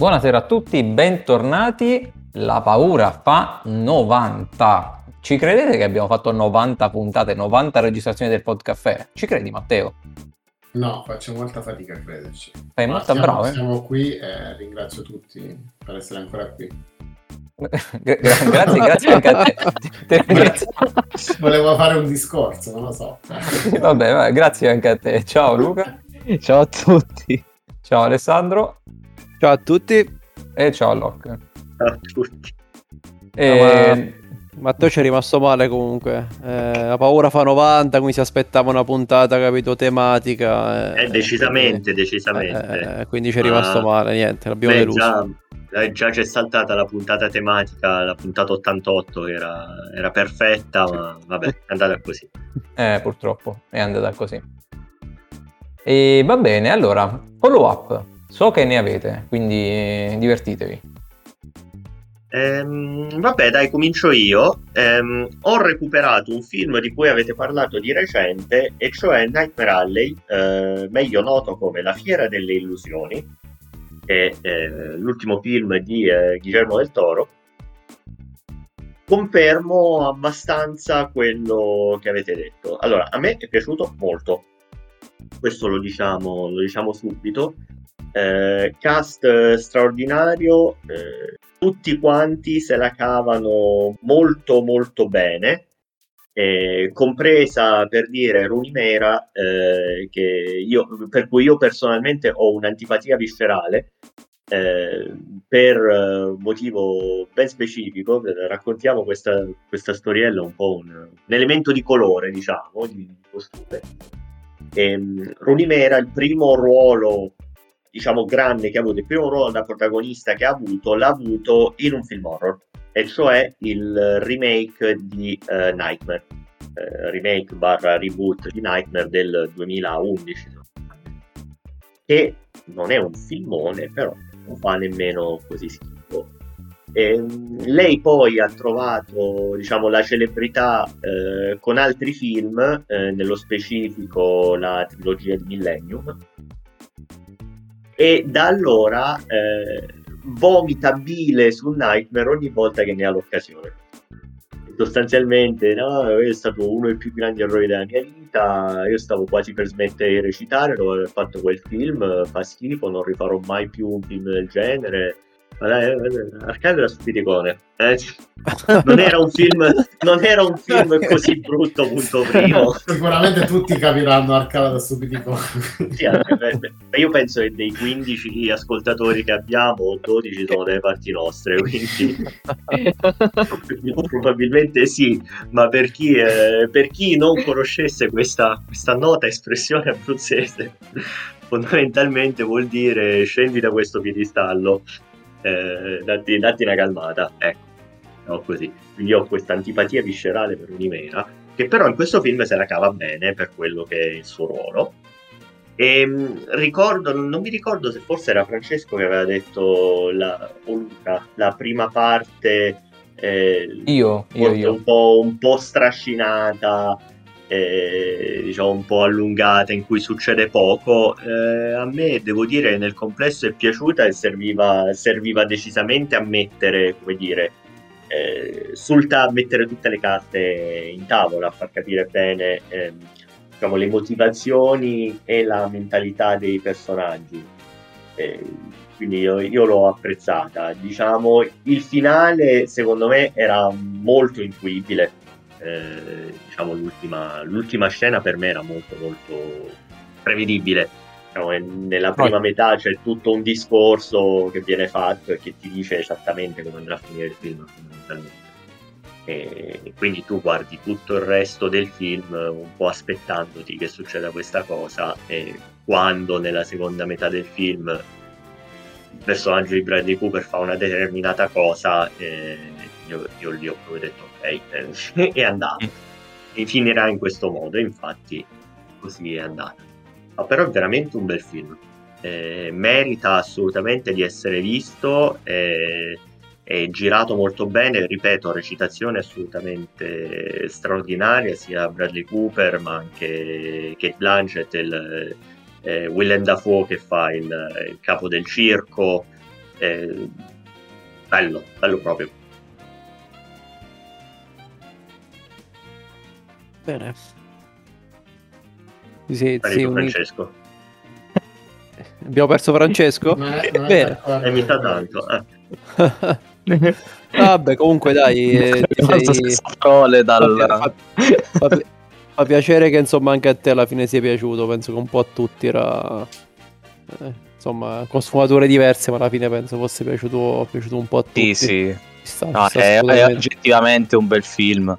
Buonasera a tutti, bentornati. La paura fa 90. Ci credete che abbiamo fatto 90 puntate, 90 registrazioni del podcast? Ci credi Matteo? No, faccio molta fatica a crederci. Fai Ma molta siamo, brava. eh? Siamo qui e ringrazio tutti per essere ancora qui. Gra- grazie, grazie anche a te. Te ringrazio. Volevo fare un discorso, non lo so. Vabbè, grazie anche a te. Ciao Luca. Ciao a tutti. Ciao Alessandro. Ciao a tutti. E ciao Locke. a tutti. E... Matteo ci è rimasto male comunque. Eh, la paura fa 90, quindi si aspettava una puntata, capito, tematica. Eh, decisamente, quindi, decisamente. eh, quindi ci è rimasto Ah. male, niente, l'abbiamo Beh, deluso. già, eh, già c'è saltata la puntata tematica, la puntata 88 che era, era perfetta, ma vabbè, è andata così. Eh, purtroppo è andata così. E va bene, allora, follow up. So che ne avete, quindi eh, divertitevi. Ehm, vabbè, dai, comincio io. Ehm, ho recuperato un film di cui avete parlato di recente, e cioè Nightmare Alley, eh, meglio noto come La fiera delle illusioni, che è eh, l'ultimo film di eh, Guillermo del Toro. Confermo abbastanza quello che avete detto. Allora, a me è piaciuto molto. Questo lo diciamo, lo diciamo subito. Eh, cast eh, straordinario, eh, tutti quanti se la cavano molto molto bene, eh, compresa per dire Runimera, eh, io, per cui io personalmente ho un'antipatia viscerale eh, per un motivo ben specifico. Raccontiamo questa, questa storiella un po' un, un elemento di colore, diciamo, di costume. Ehm, Runimera, il primo ruolo diciamo grande che ha avuto, il primo ruolo da protagonista che ha avuto, l'ha avuto in un film horror, e cioè il remake di eh, Nightmare, eh, remake barra reboot di Nightmare del 2011, che non è un filmone, però non fa nemmeno così schifo. Ehm, lei poi ha trovato diciamo, la celebrità eh, con altri film, eh, nello specifico la trilogia di Millennium, e da allora eh, vomita bile su Nightmare ogni volta che ne ha l'occasione. Sostanzialmente, no, è stato uno dei più grandi errori della mia vita. Io stavo quasi per smettere di recitare dopo aver fatto quel film. Fa schifo, non rifarò mai più un film del genere. Dai, eh, Arcade era stupidicone. eh. Non era un film, non era un film così brutto, punto primo. Sicuramente tutti capiranno Arcada da stupidicone. Sì, io penso che dei 15 ascoltatori che abbiamo, 12 sono delle parti nostre, quindi probabilmente sì, ma per chi, eh, per chi non conoscesse questa, questa nota espressione abruzzese, fondamentalmente vuol dire scendi da questo piedistallo, eh, datti, datti una calmata, ecco, no, così. Quindi ho questa antipatia viscerale per Unimera, che però in questo film se la cava bene per quello che è il suo ruolo. E mh, ricordo, non mi ricordo se forse era Francesco che aveva detto la, o Luca, la prima parte eh, Io, io, io. Un, po', un po' strascinata, eh, diciamo un po' allungata, in cui succede poco. Eh, a me devo dire nel complesso è piaciuta e serviva, serviva decisamente a mettere, come dire, eh, sul ta- mettere tutte le carte in tavola, a far capire bene ehm, diciamo, le motivazioni e la mentalità dei personaggi. Eh, quindi io, io l'ho apprezzata. Diciamo, il finale secondo me era molto intuibile. Diciamo, l'ultima, l'ultima scena per me era molto molto prevedibile. Diciamo, nella prima Poi- metà c'è tutto un discorso che viene fatto e che ti dice esattamente come andrà a finire il film fondamentalmente. E quindi tu guardi tutto il resto del film un po' aspettandoti che succeda questa cosa e quando nella seconda metà del film il personaggio di Bradley Cooper fa una determinata cosa eh, io, io lì ho proprio detto ok eh, è andato e finirà in questo modo infatti così è andata ma però è veramente un bel film. Eh, merita assolutamente di essere visto eh, è girato molto bene, ripeto, recitazione assolutamente straordinaria, sia Bradley Cooper ma anche Kate Blanchett, il, eh, Willem Dafoe che fa il, il capo del circo, Eh, bello, bello proprio. Bene. Sì, tu, un- Francesco. Abbiamo perso Francesco? Non è- non è Bene. d'accordo. E mi sa tanto. eh. Vabbè, comunque dai, eh, sei- parole dal... fa, fa- fa- fa piacere che insomma anche a te alla fine sia piaciuto, penso che un po' a tutti era eh, insomma con sfumature diverse, ma alla fine penso fosse piaciuto, piaciuto un po' a tutti. Sì, sì. Sta, No, sta è, è oggettivamente un bel film.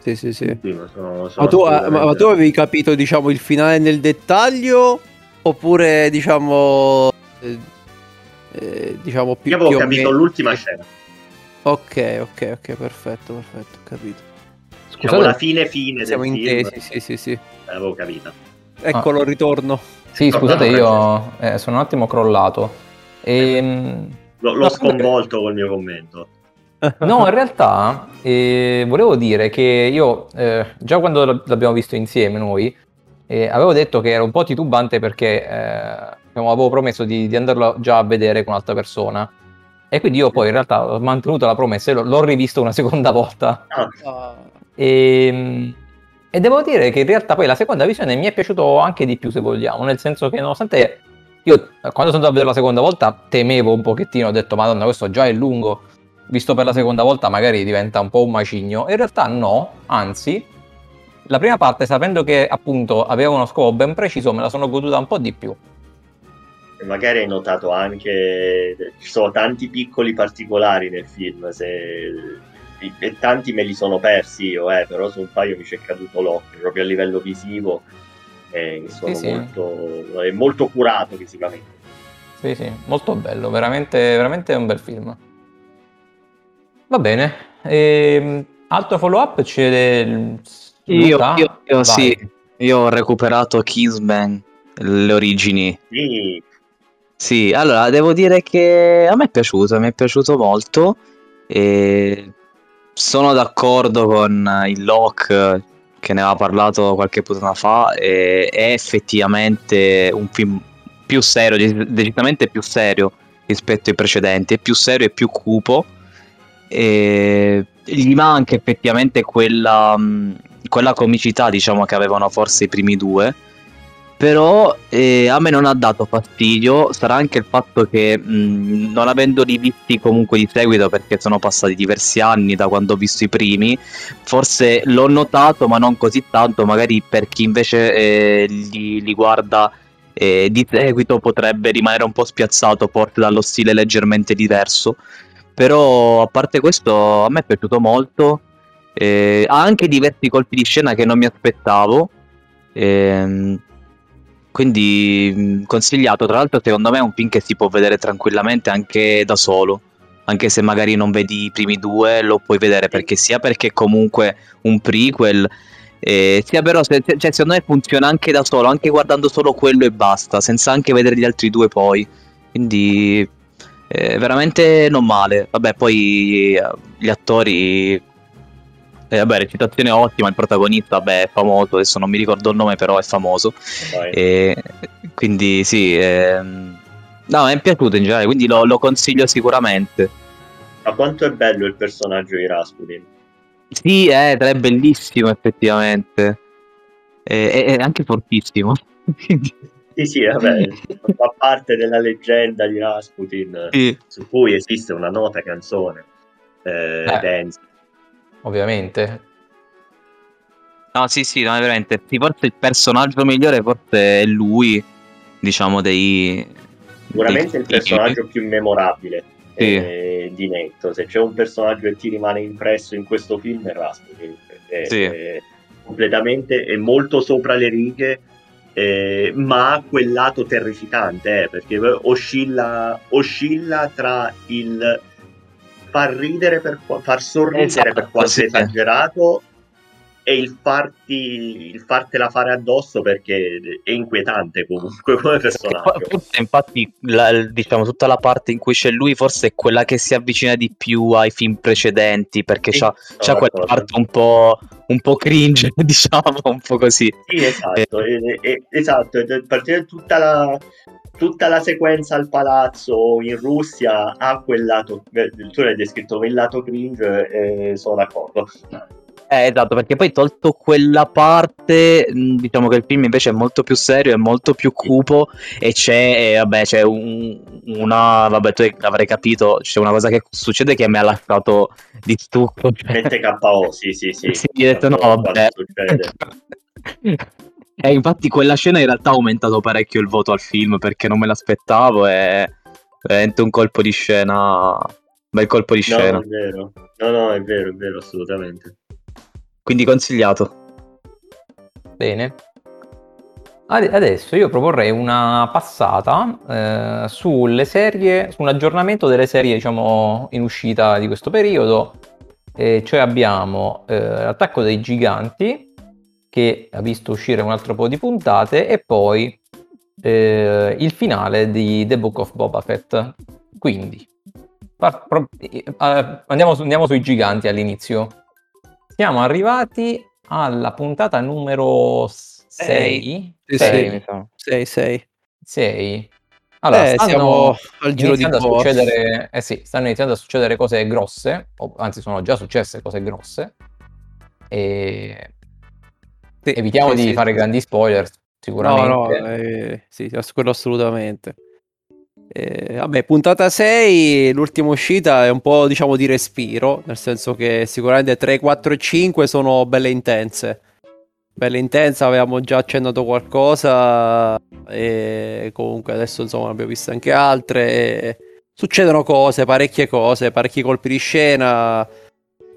Sì, sì, sì. Sì, ma sono- sono Ma tu, ma- tu avevi capito, diciamo, il finale nel dettaglio? Oppure, diciamo, eh, eh, diciamo più, Io avevo più capito meno- l'ultima scena. Ok, ok, ok, perfetto, perfetto, ho capito. Diciamo la Scusate, fine fine Siamo del film. intesi, sì, sì, sì. L'avevo capita. Eccolo il ritorno. sì, scusate, io eh, sono un attimo crollato. Ehm, L'ho, l'ho No, sconvolto col mio commento. No, in realtà eh, volevo dire che io, eh, già quando l'abbiamo visto insieme noi, eh, avevo detto che era un po' titubante perché diciamo, avevo promesso di, di andarlo già a vedere con un'altra persona. E quindi io poi in realtà ho mantenuto la promessa e l'ho, l'ho rivisto una seconda volta. Ah, E, e devo dire che in realtà poi la seconda visione mi è piaciuto anche di più, se vogliamo, nel senso che nonostante io quando sono andato a vedere la seconda volta temevo un pochettino, ho detto madonna questo già è lungo, visto per la seconda volta magari diventa un po' un macigno, in realtà no, anzi, la prima parte sapendo che appunto aveva uno scopo ben preciso me la sono goduta un po' di più. e magari hai notato anche ci sono tanti piccoli particolari nel film se... e- tanti me li sono persi io eh, però su un paio mi c'è caduto l'occhio proprio a livello visivo eh, sono Sì, sì. molto è molto curato visivamente Sì, sì, molto bello, veramente, veramente un bel film. Va bene, ehm, altro follow up? C'è. Io, io- io sì, io ho recuperato Kingsman, le origini. sì. Sì, allora devo dire che a me è piaciuto, mi è piaciuto molto e sono d'accordo con il Locke che ne aveva parlato qualche puntata fa e è effettivamente un film più serio, dec- decisamente più serio rispetto ai precedenti, è più serio e più cupo e gli manca effettivamente quella, mh, quella comicità diciamo che avevano forse i primi due. Però eh, a me non ha dato fastidio sarà anche il fatto che mh, non avendoli visti comunque di seguito perché sono passati diversi anni da quando ho visto i primi forse l'ho notato ma non così tanto magari per chi invece eh, li, li guarda eh, di seguito potrebbe rimanere un po' spiazzato forse dallo stile leggermente diverso però a parte questo a me è piaciuto molto eh, ha anche diversi colpi di scena che non mi aspettavo ehm, quindi consigliato. Tra l'altro secondo me è un film che si può vedere tranquillamente anche da solo anche se magari non vedi i primi due lo puoi vedere perché sia perché è comunque un prequel eh, sia però se- cioè, secondo me funziona anche da solo anche guardando solo quello e basta senza anche vedere gli altri due poi. Quindi eh, veramente non male. Vabbè poi eh, gli attori eh, vabbè recitazione ottima il protagonista vabbè è famoso adesso non mi ricordo il nome però è famoso. E quindi sì, ehm, no, mi è piaciuto in generale, quindi lo, lo consiglio sicuramente. ma quanto è bello il personaggio di Rasputin? Sì, è, è bellissimo effettivamente, e- è, è anche fortissimo. Sì sì vabbè fa parte della leggenda di Rasputin sì. su cui esiste una nota canzone eh, Eh. Dance Ovviamente. No, sì, sì, no, è veramente. Forse il personaggio migliore forse è lui, diciamo, dei... Sicuramente dei il personaggio più memorabile Sì. eh, di Netto. Se c'è un personaggio che ti rimane impresso in questo film è Rasputin. È, Sì. è completamente è molto sopra le righe, eh, ma quel lato terrificante, eh, perché oscilla, oscilla tra il far ridere per far sorridere Esatto, per quanto sì, è e il farti il fartela fare addosso perché è inquietante comunque come personaggio. Forse infatti, la- diciamo, tutta la parte in cui c'è lui forse è quella che si avvicina di più ai film precedenti, perché Sì, c'ha, sono c'ha quella parte un po', un po' cringe, diciamo, un po' così. Sì, esatto, eh, eh, esatto, a partire da tutta la, tutta la sequenza al palazzo in Russia ha quel lato, tu l'hai descritto quel lato cringe, eh, sono d'accordo. Eh, esatto, perché poi tolto quella parte, diciamo che il film invece è molto più serio, è molto più cupo e c'è, eh, vabbè, c'è un- una, vabbè, tu avrai capito, c'è una cosa che succede che mi ha lasciato di stucco. Mette KO, sì, sì, sì. Sì, ho detto no, vabbè. E infatti quella scena in realtà ha aumentato parecchio il voto al film perché non me l'aspettavo e è veramente un colpo di scena, bel colpo di No, scena. è vero. No, no, è vero, è vero, assolutamente. Quindi consigliato. Bene. Ade- Adesso io proporrei una passata eh, sulle serie, su un aggiornamento delle serie, diciamo, in uscita di questo periodo. E cioè abbiamo eh, L'attacco dei giganti, che ha visto uscire un altro po' di puntate, e poi eh, il finale di The Book of Boba Fett. Quindi, par- pro- eh, andiamo, su- andiamo sui giganti all'inizio. Siamo arrivati alla puntata numero 6. Sì, Sei, mi sa. 6 6. 6. Allora, Eh, stanno siamo al giro di iniziando a succedere, eh sì, stanno iniziando a succedere cose grosse, o anzi sono già successe cose grosse. E Sì, evitiamo sì, di sì, fare sì. grandi spoiler, No, sicuramente. no, eh, sì, quello assolutamente. Eh, vabbè, puntata 6, l'ultima uscita è un po' diciamo di respiro, nel senso che sicuramente 3, 4 e 5 sono belle intense. Belle intense, avevamo già accennato qualcosa e comunque adesso insomma abbiamo viste anche altre. succedono cose, parecchie cose, parecchi colpi di scena.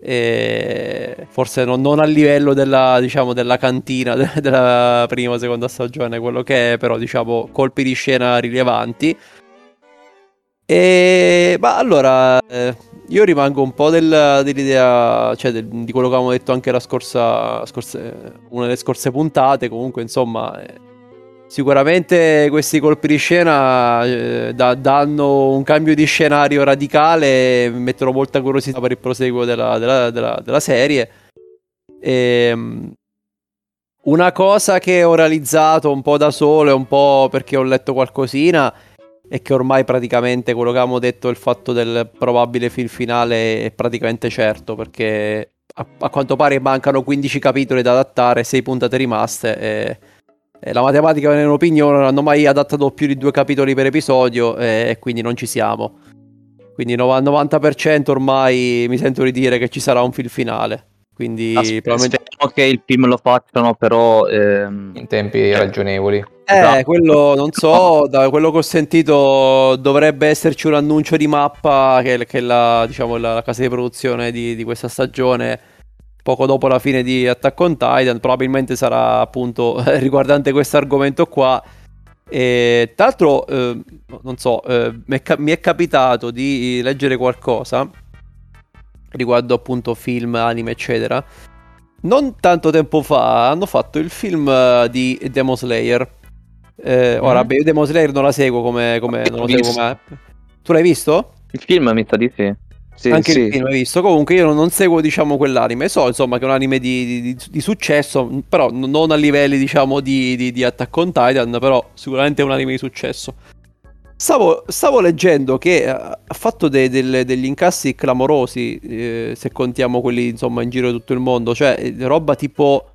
e forse non, non a livello della, diciamo, della cantina de- della prima o seconda stagione, quello che è, però diciamo colpi di scena rilevanti. E ma allora eh, io rimango un po' del- dell'idea, cioè del- di quello che avevamo detto anche la scorsa, scorse- una delle scorse puntate. Comunque, insomma, eh, sicuramente questi colpi di scena eh, da- danno un cambio di scenario radicale, mettono molta curiosità per il proseguo della, della- della- della serie. Ehm, una cosa che ho realizzato un po' da solo e un po' perché ho letto qualcosina è che ormai praticamente quello che avevamo detto, il fatto del probabile film finale è praticamente certo perché a, a quanto pare mancano 15 capitoli da adattare, 6 puntate rimaste e, e la matematica nella mia opinione non hanno mai adattato più di due capitoli per episodio e, e quindi non ci siamo. Quindi al 90% ormai mi sento di dire che ci sarà un film finale. Quindi Aspe- probabilmente... Speriamo che il film lo facciano, però ehm, In tempi ragionevoli. Eh, Esatto. quello non so, da quello che ho sentito dovrebbe esserci un annuncio di mappa che, che è la, diciamo, la, la casa di produzione di, di questa stagione poco dopo la fine di Attack on Titan, probabilmente sarà appunto riguardante questo argomento qua. E tra l'altro, eh, non so, eh, mi è, capitato di leggere qualcosa riguardo appunto film, anime, eccetera. Non tanto tempo fa hanno fatto il film eh, di Demon Slayer. Eh, ora, Mhm. beh, io Demon Slayer non la seguo come, come- non lo seguo come... Tu l'hai visto? il film mi sa di sì. Sì, Anche sì. il film hai visto. Comunque io non, seguo, diciamo, quell'anime. So, insomma, che è un anime di, di- di- successo, però non a livelli, diciamo, di, di, di Attack on Titan, però sicuramente è un anime di successo. Stavo, stavo leggendo che eh, ha fatto de- delle- degli incassi clamorosi, eh, se contiamo quelli, insomma, in giro di tutto il mondo. Cioè, roba tipo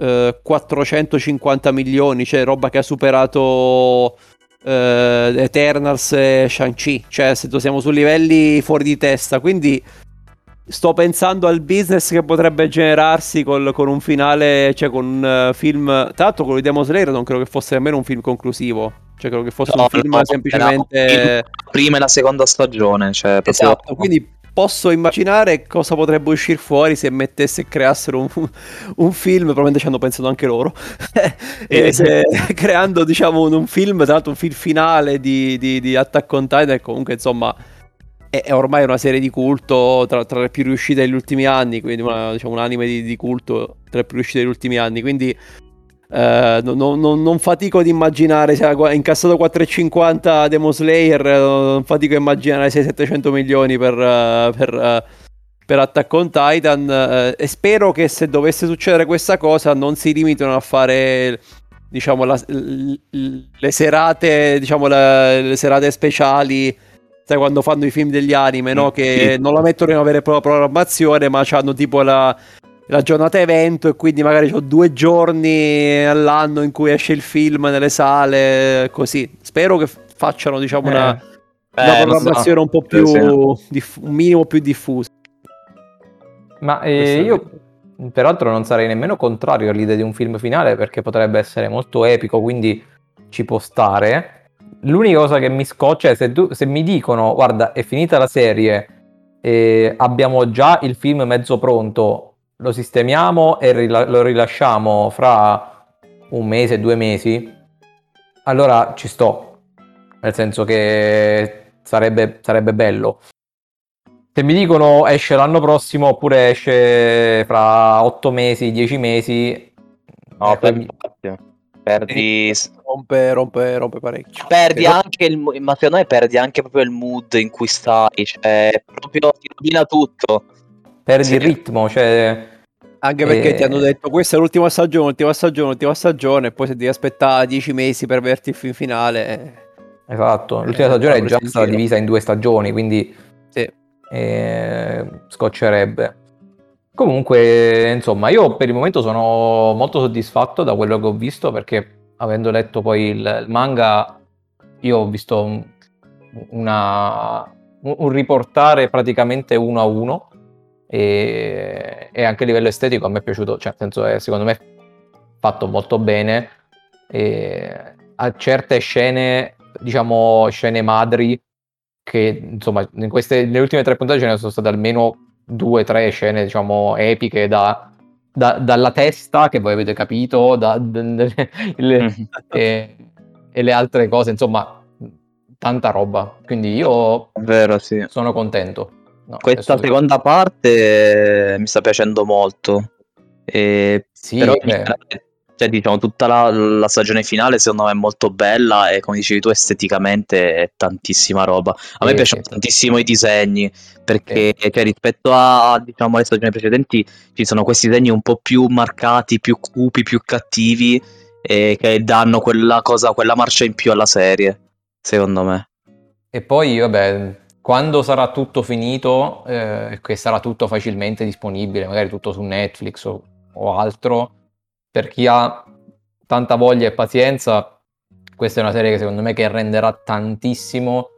eh, 450 milioni, cioè roba che ha superato eh, Eternals e Shang-Chi. Cioè, se siamo su livelli fuori di testa. Quindi sto pensando al business che potrebbe generarsi col- con un finale, cioè con un eh, film. Tra l'altro, quello di Demon Slayer non credo che fosse nemmeno un film conclusivo. Cioè, credo che fosse No, un film no, semplicemente. la prima e la seconda stagione, cioè proprio- Esatto, quindi posso immaginare cosa potrebbe uscire fuori se mettesse e creassero un, un film, probabilmente ci hanno pensato anche loro, e se- creando diciamo un, un film, tra l'altro un film finale di, di, di Attack on Titan, e comunque insomma è, è ormai una serie di culto tra, tra le più riuscite degli ultimi anni, quindi una, diciamo, un anime di, di culto tra le più riuscite degli ultimi anni, quindi... eh, non- non- non- fatico ad immaginare se ha incassato 4,50 Demon Slayer, eh, non fatico a immaginare 600-700 milioni per, eh, per, eh, per Attack on Titan e spero che se dovesse succedere questa cosa non si limitino a fare diciamo la, le serate diciamo la- le serate speciali sai quando fanno i film degli anime no? che Sì. non la mettono in una vera e propria programmazione ma hanno tipo la, la giornata evento e quindi magari ho due giorni all'anno in cui esce il film nelle sale così spero che facciano diciamo una, Eh, una Eh, so. programmazione un po' più sì. diff- un minimo più diffusa Ma eh, io peraltro non sarei nemmeno contrario all'idea di un film finale perché potrebbe essere molto epico, quindi ci può stare. L'unica cosa che mi scoccia è se, tu- se mi dicono, guarda, è finita la serie, e abbiamo già il film mezzo pronto, lo sistemiamo e rila- lo rilasciamo fra un mese, due mesi, allora ci sto. Nel senso che sarebbe, sarebbe bello. Se mi dicono esce l'anno prossimo oppure esce fra 8 mesi, 10 mesi, No, eh, per- perdi, rompe, rompe, rompe parecchio perdi Però- anche il ma secondo me perdi anche proprio il mood in cui stai, cioè proprio ti rovina tutto. perdi Sì. il ritmo, cioè... Anche perché Eh. ti hanno detto questa è l'ultima stagione, l'ultima stagione, l'ultima stagione, e poi se devi aspettare 10 mesi per averti il film finale. eh, Esatto, l'ultima Eh, stagione è già sì, stata divisa in due stagioni, quindi Sì. eh, scoccerebbe. Comunque, insomma, io per il momento sono molto soddisfatto da quello che ho visto perché avendo letto poi il, manga, io ho visto un, una- un- un riportare praticamente uno a uno e, e anche a livello estetico a me è piaciuto, cioè nel senso è secondo me fatto molto bene. E a certe scene, diciamo scene madri che insomma in queste nelle ultime tre puntate ce ne sono state almeno due o tre scene diciamo epiche da, da- dalla testa che voi avete capito da, le- le- e, e le altre cose insomma tanta roba. Quindi io Vero, sì. sono contento No, Questa seconda parte eh, mi sta piacendo molto. E sì, però generale, cioè, diciamo, tutta la, la stagione finale secondo me è molto bella e come dicevi tu esteticamente è tantissima roba. A me Sì, piacciono tantissimo i disegni perché cioè, rispetto a diciamo, alle stagioni precedenti ci sono questi disegni un po' più marcati, più cupi, più cattivi e che danno quella cosa, quella marcia in più alla serie, secondo me. E poi, vabbè, quando sarà tutto finito, eh, che sarà tutto facilmente disponibile, magari tutto su Netflix o, o altro, per chi ha tanta voglia e pazienza, questa è una serie che secondo me che renderà tantissimo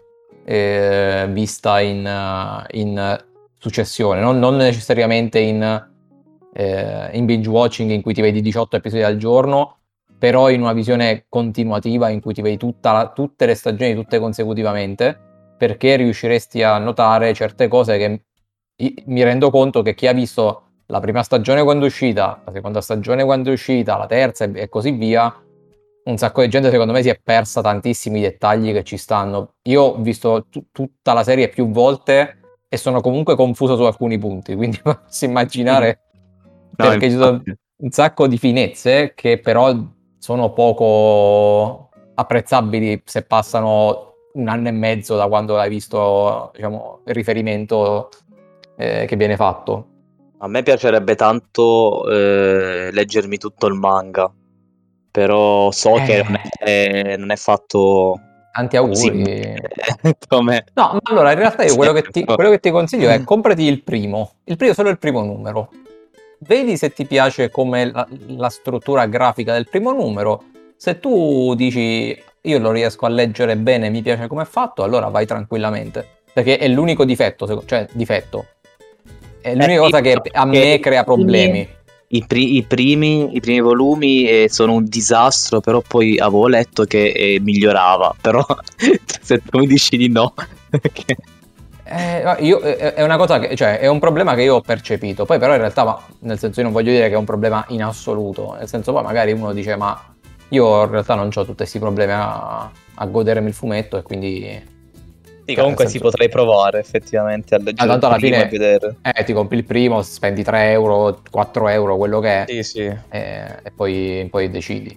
eh, vista in, in successione, non, non necessariamente in, eh, in binge watching in cui ti vedi 18 episodi al giorno, però in una visione continuativa in cui ti vedi la- tutte le stagioni tutte consecutivamente, perché riusciresti a notare certe cose che mi rendo conto che chi ha visto la prima stagione quando è uscita, la seconda stagione quando è uscita, la terza e, così via, un sacco di gente secondo me si è persa tantissimi dettagli che ci stanno. Io ho visto tu- tutta la serie più volte e sono comunque confuso su alcuni punti, quindi posso immaginare No, perché ci sono infatti. un sacco di finezze che però sono poco apprezzabili se passano un anno e mezzo da quando hai visto diciamo, il riferimento eh, che viene fatto. A me piacerebbe tanto eh, leggermi tutto il manga, però so che Eh. non è, non è fatto Tanti auguri. come... No, ma allora in realtà io quello che, ti, Sì, quello che ti consiglio è comprati il primo, il primo solo il primo numero. Vedi se ti piace come la, la struttura grafica del primo numero. Se tu dici io lo riesco a leggere bene, mi piace come è fatto, allora vai tranquillamente. Perché è l'unico difetto, cioè difetto. È l'unica Eh, cosa che a me crea problemi. I, pri- i primi, I primi volumi eh, sono un disastro, però poi avevo letto che eh, migliorava, però se tu mi dici di no... perché- Eh, io- è è una cosa che, cioè, è un problema che io ho percepito. Poi, però, in realtà, ma, nel senso, io non voglio dire che è un problema in assoluto. Nel senso, poi magari uno dice, ma io in realtà non ho tutti questi problemi a, a godermi il fumetto e quindi. Sì, comunque si potrei provare effettivamente a leggere tanto alla fine-. Eh, ti compri il primo, spendi 3 euro, 4 euro, quello che è, Sì, sì. e, e poi, poi decidi.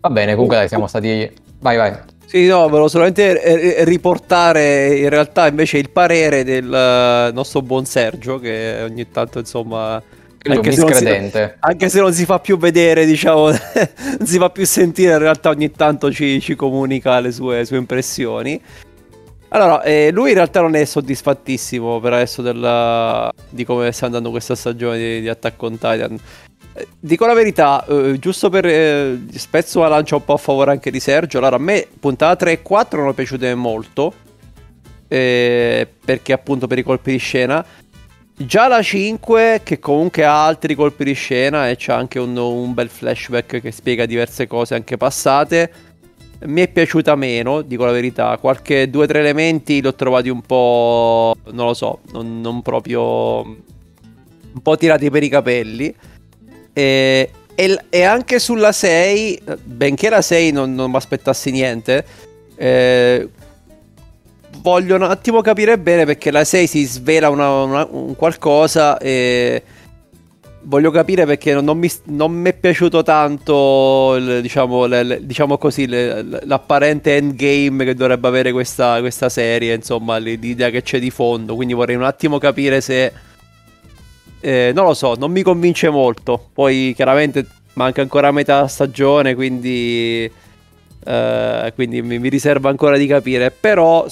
Va bene, comunque dai, siamo stati. Vai, vai. Sì, no, volevo solamente eh, eh, riportare in realtà invece il parere del eh, nostro buon Sergio, che ogni tanto insomma... Anche se, si, anche se, non si, fa più vedere, diciamo, non si fa più sentire, in realtà ogni tanto ci, ci comunica le sue, sue impressioni. Allora, eh, lui in realtà non è soddisfattissimo per adesso della, di come sta andando questa stagione di, di Attack on Titan. Eh, dico la verità, eh, giusto per eh, spezzo la lancia un po' a favore anche di Sergio. Allora, a me puntata 3 e 4 non è piaciute molto. Eh, perché appunto per i colpi di scena. Già la 5, che comunque ha altri colpi di scena e c'è anche un, un bel flashback che spiega diverse cose anche passate mi è piaciuta meno, dico la verità. Qualche due o tre elementi li ho trovati un po'. non lo so, non, non proprio. un po' tirati per i capelli. E, e, e anche sulla 6, benché la 6 non, non mi aspettassi niente, eh, voglio un attimo capire bene perché la 6 si svela una, una, un qualcosa e voglio capire perché non, mi, non mi, è piaciuto tanto, il, diciamo, le, diciamo così, le, l'apparente endgame che dovrebbe avere questa, questa serie, insomma, l'idea che c'è di fondo. Quindi vorrei un attimo capire se... Eh, non lo so, non mi convince molto. Poi chiaramente manca ancora metà stagione, quindi... Eh, quindi mi, mi riservo ancora di capire. Però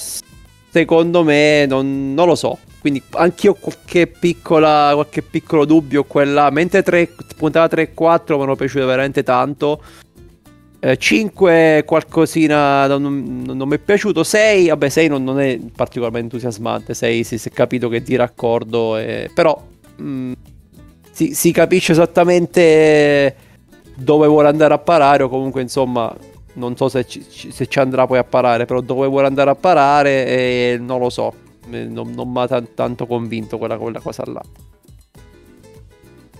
secondo me non, non lo so. Quindi anch'io qualche, piccola, qualche piccolo dubbio qua Mentre 3, puntata 3 e 4 mi hanno piaciuto veramente tanto. Eh, 5 qualcosina non, non, non, mi è piaciuto. 6, vabbè 6 non, non è particolarmente entusiasmante. 6 si, si, è capito che di raccordo. Eh, però mh, mm, si, si capisce esattamente dove vuole andare a parare o comunque insomma non so se ci, se ci, andrà poi a parare, però dove vuole andare a parare e non lo so non, non mi ha t- tanto convinto quella, quella, cosa là.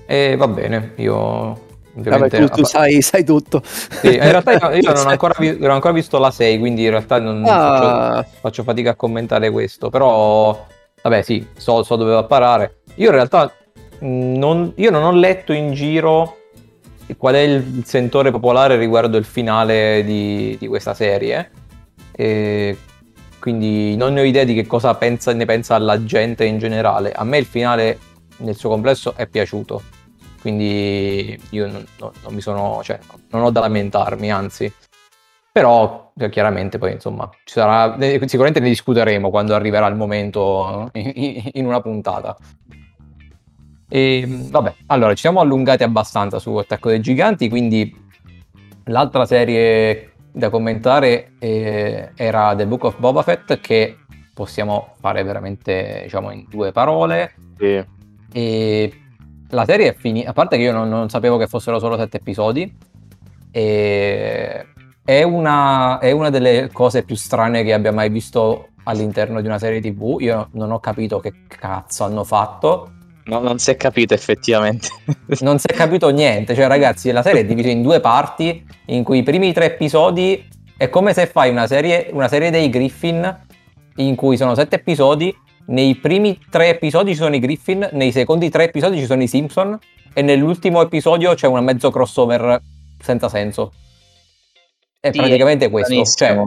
E va bene, io Vabbè, tu, tu sai, sai, tutto. Sì, in realtà io, io non, ho ancora, vi- non, ho ancora, visto la 6, quindi in realtà non ah. faccio, faccio, fatica a commentare questo. Però, vabbè, sì, so, so dove va a parare. Io in realtà non, io non ho letto in giro qual è il sentore popolare riguardo il finale di, di questa serie. E quindi non ne ho idea di che cosa pensa, ne pensa la gente in generale. A me il finale nel suo complesso è piaciuto, quindi io non, non, non mi sono, cioè, non ho da lamentarmi, anzi. Però cioè, chiaramente poi insomma sarà, sicuramente ne discuteremo quando arriverà il momento in una puntata. E vabbè, allora ci siamo allungati abbastanza su Attacco dei Giganti, quindi l'altra serie da commentare eh, era The Book of Boba Fett che possiamo fare veramente diciamo in due parole. Sì. e la serie è finita a parte che io non, non, sapevo che fossero solo sette episodi e è una, è una delle cose più strane che abbia mai visto all'interno di una serie tv io non ho capito che cazzo hanno fatto No, non si è capito effettivamente. non si è capito niente. Cioè, ragazzi, la serie è divisa in due parti, in cui i primi tre episodi è come se fai una serie, una serie dei Griffin, in cui sono sette episodi. Nei primi tre episodi ci sono i Griffin, nei secondi tre episodi ci sono i Simpson, e nell'ultimo episodio c'è un mezzo crossover senza senso. È sì, praticamente è questo. Cioè,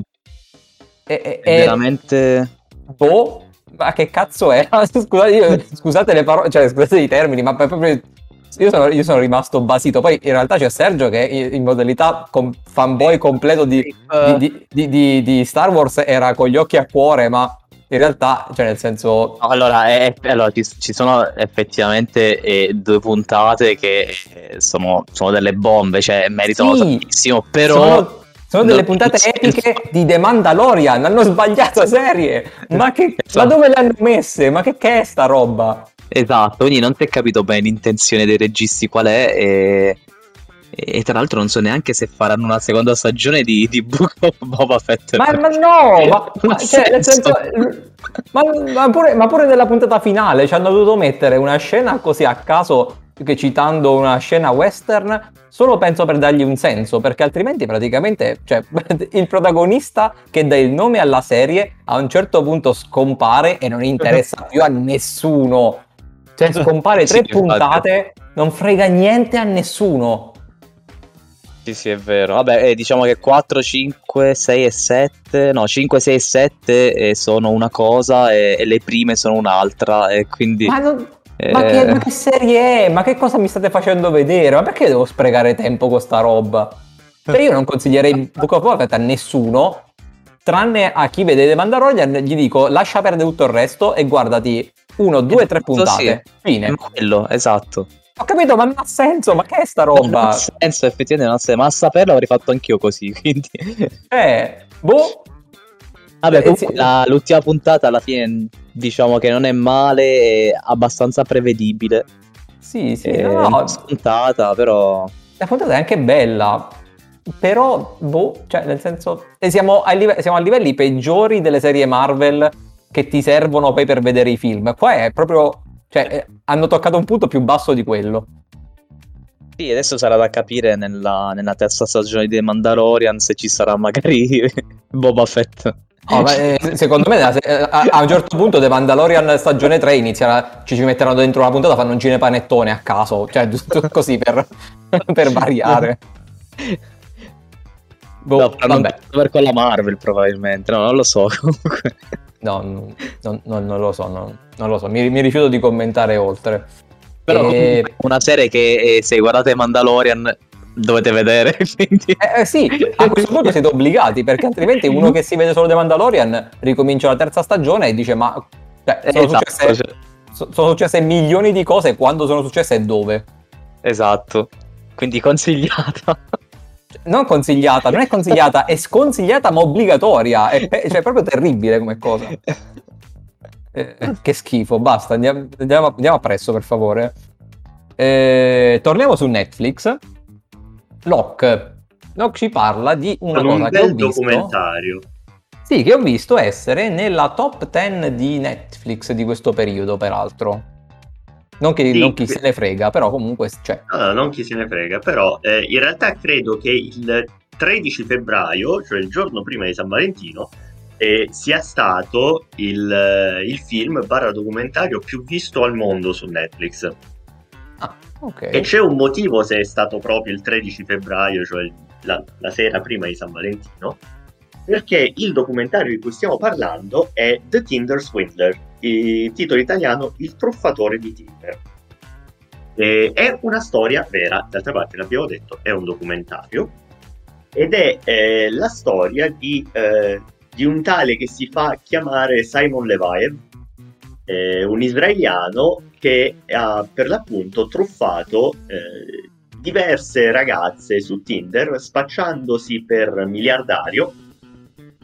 è, è, è veramente. Boh, ma che cazzo è? scusate, io, scusate le parole, cioè scusate i termini, ma proprio io sono, io sono, rimasto basito. Poi in realtà c'è Sergio che in modalità com- fanboy completo di, di, di, di, Star Wars era con gli occhi a cuore, ma in realtà, cioè nel senso... Allora, è, allora ci, ci, sono effettivamente eh, due puntate che eh, sono, sono, delle bombe, cioè meritano sì, tantissimo, però... Sono sono delle puntate epiche di The Mandalorian. Hanno sbagliato serie. Ma, che, esatto. ma dove le hanno messe? Ma che, che è sta roba? Esatto, quindi non si è capito bene l'intenzione dei registi qual è. E, e tra l'altro non so neanche se faranno una seconda stagione di, di Book of Boba Fett. Ma, ma no, ma, ma, cioè, nel senso, ma, ma, pure, ma pure nella puntata finale ci hanno dovuto mettere una scena così a caso che citando una scena western solo penso per dargli un senso, perché altrimenti praticamente cioè, il protagonista che dà il nome alla serie a un certo punto scompare e non interessa più a nessuno. Cioè scompare tre sì, puntate, non frega niente a nessuno. Sì, sì, è vero. Vabbè, eh, diciamo che 4, 5, 6 e 7, no, 5, 6 e 7 eh, sono una cosa e, e le prime sono un'altra e quindi... Ma, non- ma che, eh, ma che serie è? Ma che cosa mi state facendo vedere? Ma perché devo sprecare tempo con sta roba? Cioè io non consiglierei Book of Boba a nessuno, tranne a chi vede The Mandalorian, gli dico lascia perdere tutto il resto e guardati uno, due, tre puntate. Fine. Ma quello, esatto. Ho capito, ma non ha senso, ma che è sta Non roba? ha senso, effettivamente non ha senso, ma a saperlo avrei fatto anch'io così, quindi... Eh, boh. Vabbè, Eh, comunque sì. la- l'ultima puntata alla fine diciamo che non è male, è abbastanza prevedibile, Sì, sì, è no, no, scontata, però... la puntata è anche bella, però, boh, cioè, nel senso, e siamo, ai live- siamo a livelli peggiori delle serie Marvel che ti servono poi per vedere i film. Qua è proprio, cioè, eh, hanno toccato un punto più basso di quello. Sì, adesso sarà da capire nella, nella terza stagione di The Mandalorian se ci sarà magari Boba Fett. No, ma, eh, secondo me eh, a, a un certo punto The Mandalorian stagione 3 inizierà, ci, ci metteranno dentro una puntata, fanno un cinepanettone a caso, cioè giusto così per, per variare. Boh, No, vabbè. crossover con la Marvel probabilmente, no, non lo so comunque. No, non, non- non- lo so, non, non lo so, mi, mi rifiuto di commentare oltre. Però Eh, è una serie che se guardate Mandalorian dovete vedere, quindi... eh, eh, sì, a questo punto siete obbligati, perché altrimenti uno che si vede solo The Mandalorian ricomincia la terza stagione e dice ma... Cioè, sono, Esatto, successe, cioè, so- sono successe milioni di cose, quando sono successe e dove? esatto. Quindi consigliata. Non consigliata, non è consigliata, è sconsigliata ma obbligatoria, è, è- cioè, è proprio terribile come cosa. Eh, che schifo, basta, andiamo, andiamo, andiamo appresso per favore. Eh, torniamo su Netflix. Locke. Locke ci parla di una Con cosa un che ho bel visto. documentario. Sì, che ho visto essere nella top 10 di Netflix di questo periodo, peraltro. Non che Sì, non chi se ne frega, però comunque c'è. No, no, non chi se ne frega, però eh, in realtà credo che il 13 febbraio, cioè il giorno prima di San Valentino, eh, sia stato il, eh, il film barra documentario più visto al mondo su Netflix. Ah, ok. E c'è un motivo se è stato proprio il 13 febbraio, cioè la, la sera prima di San Valentino, perché il documentario di cui stiamo parlando è The Tinder Swindler, il titolo italiano Il truffatore di Tinder. E è una storia vera, d'altra parte l'abbiamo detto, è un documentario, ed è eh, la storia di, eh, di un tale che si fa chiamare Simon Levaev, eh, un israeliano che ha per l'appunto truffato eh, diverse ragazze su Tinder spacciandosi per miliardario,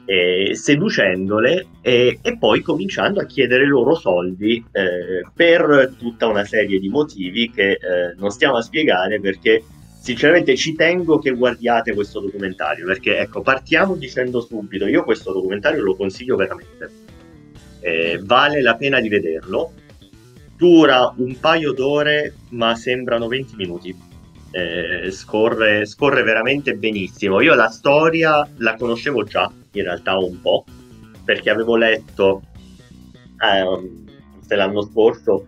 eh, seducendole e, e poi cominciando a chiedere loro soldi eh, per tutta una serie di motivi che eh, non stiamo a spiegare perché sinceramente ci tengo che guardiate questo documentario perché ecco partiamo dicendo subito io questo documentario lo consiglio veramente Eh, vale la pena di vederlo. Dura un paio d'ore ma sembrano 20 minuti. Eh, scorre, scorre veramente benissimo. Io la storia la conoscevo già in realtà un po' perché avevo letto ehm, l'anno scorso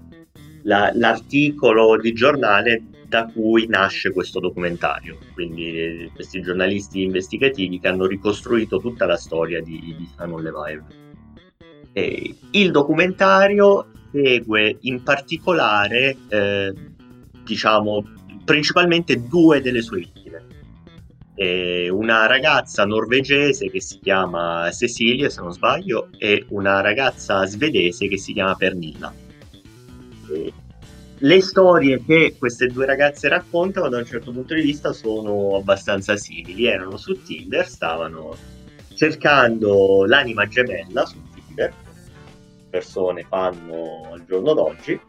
la- l'articolo di giornale da cui nasce questo documentario, quindi eh, questi giornalisti investigativi che hanno ricostruito tutta la storia di, di Simon Levaev. E il documentario segue in particolare, eh, diciamo, principalmente due delle sue vittime. Eh, una ragazza norvegese che si chiama Cecilia, se non sbaglio, e una ragazza svedese che si chiama Pernilla. Eh, le storie che queste due ragazze raccontano da un certo punto di vista sono abbastanza simili. Erano su Tinder, stavano cercando l'anima gemella su Tinder, persone fanno al giorno d'oggi,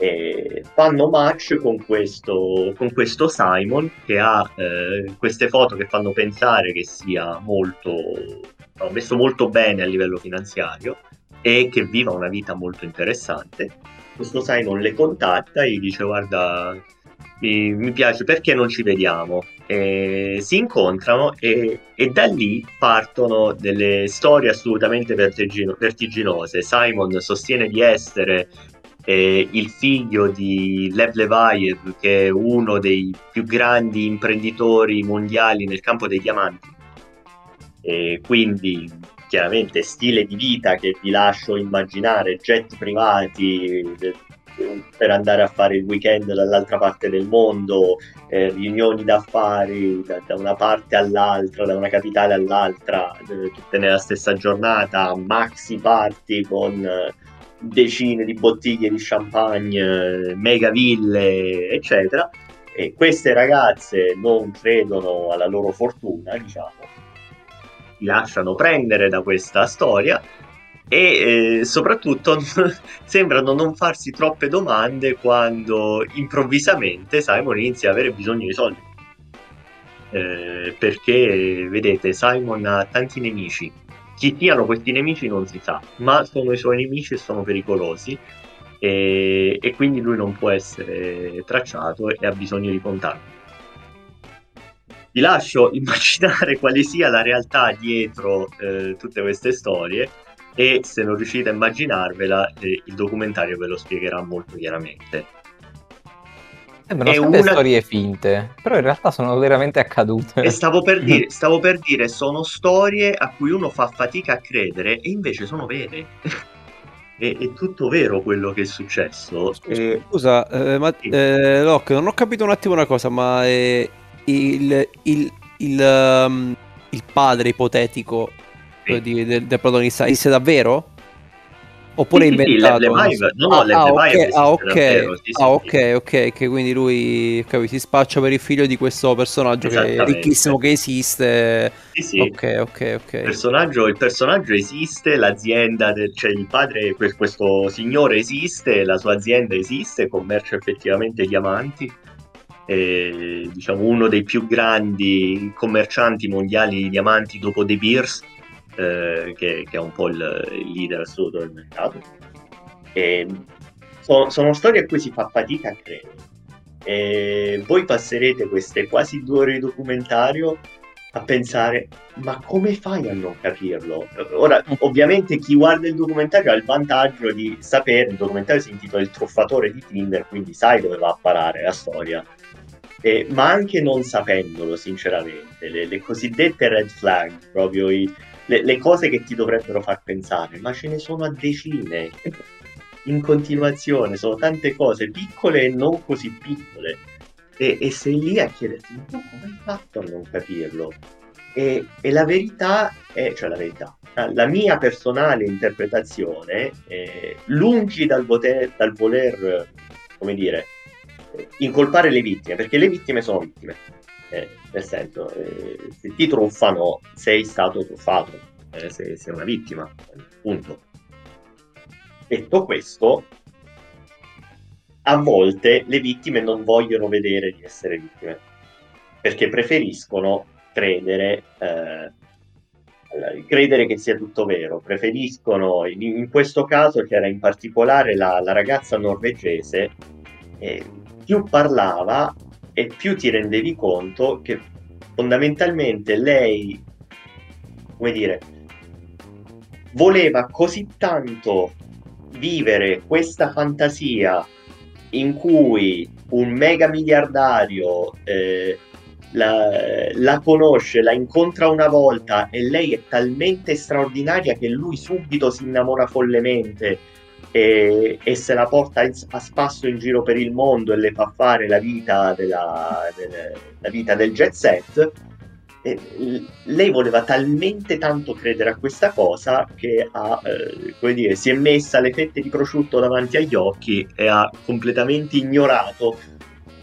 e fanno match con questo, con questo Simon che ha eh, queste foto che fanno pensare che sia molto no, messo molto bene a livello finanziario e che viva una vita molto interessante. Questo Simon le contatta e gli dice guarda mi, mi piace perché non ci vediamo e si incontrano e, e da lì partono delle storie assolutamente vertigino- vertiginose Simon sostiene di essere eh, il figlio di Lev Levayev, che è uno dei più grandi imprenditori mondiali nel campo dei diamanti. E quindi chiaramente stile di vita che vi lascio immaginare, jet privati eh, per andare a fare il weekend dall'altra parte del mondo, eh, riunioni d'affari da, da, una parte all'altra, da una capitale all'altra, eh, tutte nella stessa giornata, maxi party con eh, decine di bottiglie di champagne, mega ville, eccetera. E queste ragazze non credono alla loro fortuna, diciamo, si lasciano prendere da questa storia e eh, soprattutto sembrano non farsi troppe domande quando improvvisamente Simon inizia ad avere bisogno di soldi. Eh, perché vedete, Simon ha tanti nemici chi siano questi nemici non si sa, ma sono i suoi nemici e sono pericolosi e, e quindi lui non può essere tracciato e ha bisogno di contatto. Vi lascio immaginare quale sia la realtà dietro eh, tutte queste storie e se non riuscite a immaginarvela eh, il documentario ve lo spiegherà molto chiaramente. Sembrano è una... storie finte, però in realtà sono veramente accadute. E stavo per, dire, stavo per dire, sono storie a cui uno fa fatica a credere e invece sono vere. è, è, tutto vero quello che è successo. Scusa, e... scusa eh, ma, sì. eh, Locke, non ho capito un attimo una cosa, ma eh, il, il, il, um, il, padre ipotetico sì. di, del, del protagonista esiste davvero? Oppure sì, inventato? Sì, le, no, ah, le, ah, okay, ah, ok, davvero, sì, ah, ok, ok, che quindi lui capi, si spaccia per il figlio di questo personaggio che è ricchissimo che esiste. Sì, sì. Ok, ok, ok. Il personaggio, il personaggio esiste, l'azienda, del, cioè il padre, questo signore esiste, la sua azienda esiste, commercia effettivamente diamanti. E, diciamo uno dei più grandi commercianti mondiali di diamanti dopo De Beers eh, che, che, è un po' il, il leader assoluto del mercato. E so, sono storie a cui si fa fatica a credere. E voi passerete queste quasi due ore di documentario a pensare ma come fai a non capirlo? Ora, ovviamente chi guarda il documentario ha il vantaggio di sapere, il documentario si intitola Il truffatore di Tinder, quindi sai dove va a parare la storia. Eh, ma anche non sapendolo, sinceramente, le, le cosiddette red flag, proprio i, le, le, cose che ti dovrebbero far pensare, ma ce ne sono a decine in continuazione, sono tante cose piccole e non così piccole. E, e sei lì a chiederti, ma tu come hai fatto a non capirlo? E, e, la verità è, cioè la verità, la mia personale interpretazione, è, lungi dal, voter, dal voler, come dire, incolpare le vittime, perché le vittime sono vittime eh, nel senso, eh, se ti truffano, sei stato truffato, eh, sei, sei una vittima, punto. Detto questo, a volte le vittime non vogliono vedere di essere vittime, perché preferiscono credere, eh, credere che sia tutto vero, preferiscono, in, in questo caso c'era in particolare la, la ragazza norvegese, eh, più parlava e più ti rendevi conto che fondamentalmente lei, come dire, voleva così tanto vivere questa fantasia in cui un mega miliardario eh, la, la, conosce, la incontra una volta e lei è talmente straordinaria che lui subito si innamora follemente e, e, se la porta in, a spasso in giro per il mondo e le fa fare la vita, della, del, la vita del jet set. E lei voleva talmente tanto credere a questa cosa che ha, eh, come dire, si è messa le fette di prosciutto davanti agli occhi e ha completamente ignorato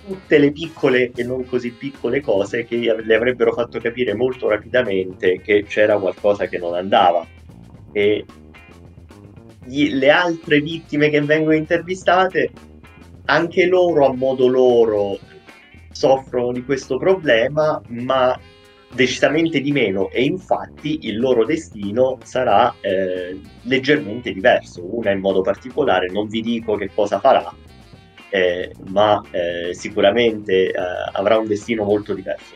tutte le piccole e non così piccole cose che le avrebbero fatto capire molto rapidamente che c'era qualcosa che non andava. E gli, le altre vittime che vengono intervistate, anche loro a modo loro soffrono di questo problema, ma decisamente di meno e infatti il loro destino sarà eh, leggermente diverso, una in modo particolare, non vi dico che cosa farà, eh, ma eh, sicuramente eh, avrà un destino molto diverso.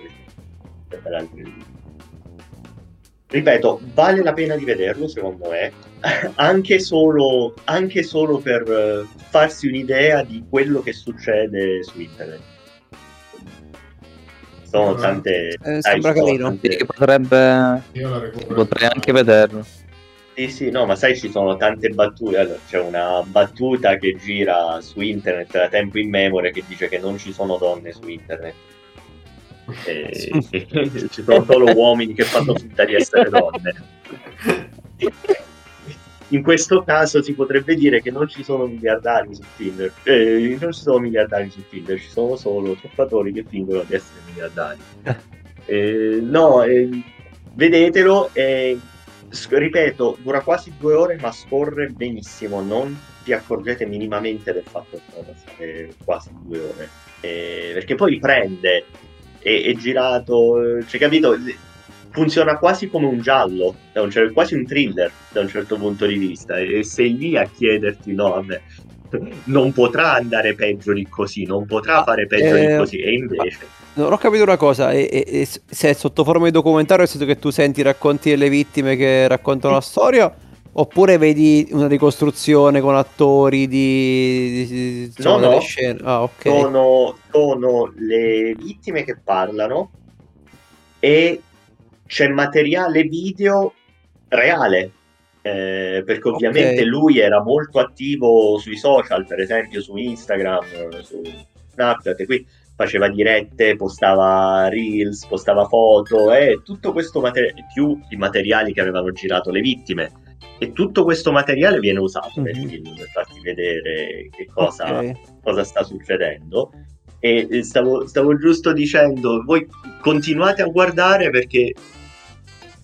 Ripeto, vale la pena di vederlo secondo me, anche solo, anche solo per eh, farsi un'idea di quello che succede su internet. Sono Ah. tante... Eh, sembra ci sono carino. tante- potrebbe... Potrei anche vederlo. Sì, sì, no, ma sai, ci sono tante battute. Allora, c'è una battuta che gira su internet da tempo in memoria che dice che non ci sono donne su internet. E- ci sono solo uomini che fanno finta di essere donne. In questo caso si potrebbe dire che non ci sono miliardari su Tinder. Eh, non ci sono miliardari su Tinder, ci sono solo truffatori che fingono di essere miliardari. Eh, no, eh, vedetelo. eh, ripeto, dura quasi due ore, ma scorre benissimo. Non vi accorgete minimamente del fatto che sono passate quasi due ore. Eh, perché poi prende, è, è girato, cioè, capito? Funziona quasi come un giallo, da un quasi un thriller da un certo punto di vista. E sei lì a chiederti: no, vabbè, non potrà andare peggio di così, non potrà fare peggio di Eh, così. E invece. Non ho capito una cosa, e, e- e se è sotto forma di documentario, nel senso che tu senti i racconti delle vittime che raccontano la storia, oppure vedi una ricostruzione con attori di, di- di- insomma, No, no. scene? Ah, ok. sono, sono le vittime che parlano e c'è materiale video reale. eh, perché ovviamente Ok. lui era molto attivo sui social, per esempio su Instagram, su Snapchat, e qui faceva dirette, postava reels, postava foto e tutto questo materiale, più i materiali che avevano girato le vittime. E tutto questo materiale viene usato nel Mhm. film per farti vedere che cosa, Ok. cosa sta succedendo. E stavo, stavo giusto dicendo, voi continuate a guardare perché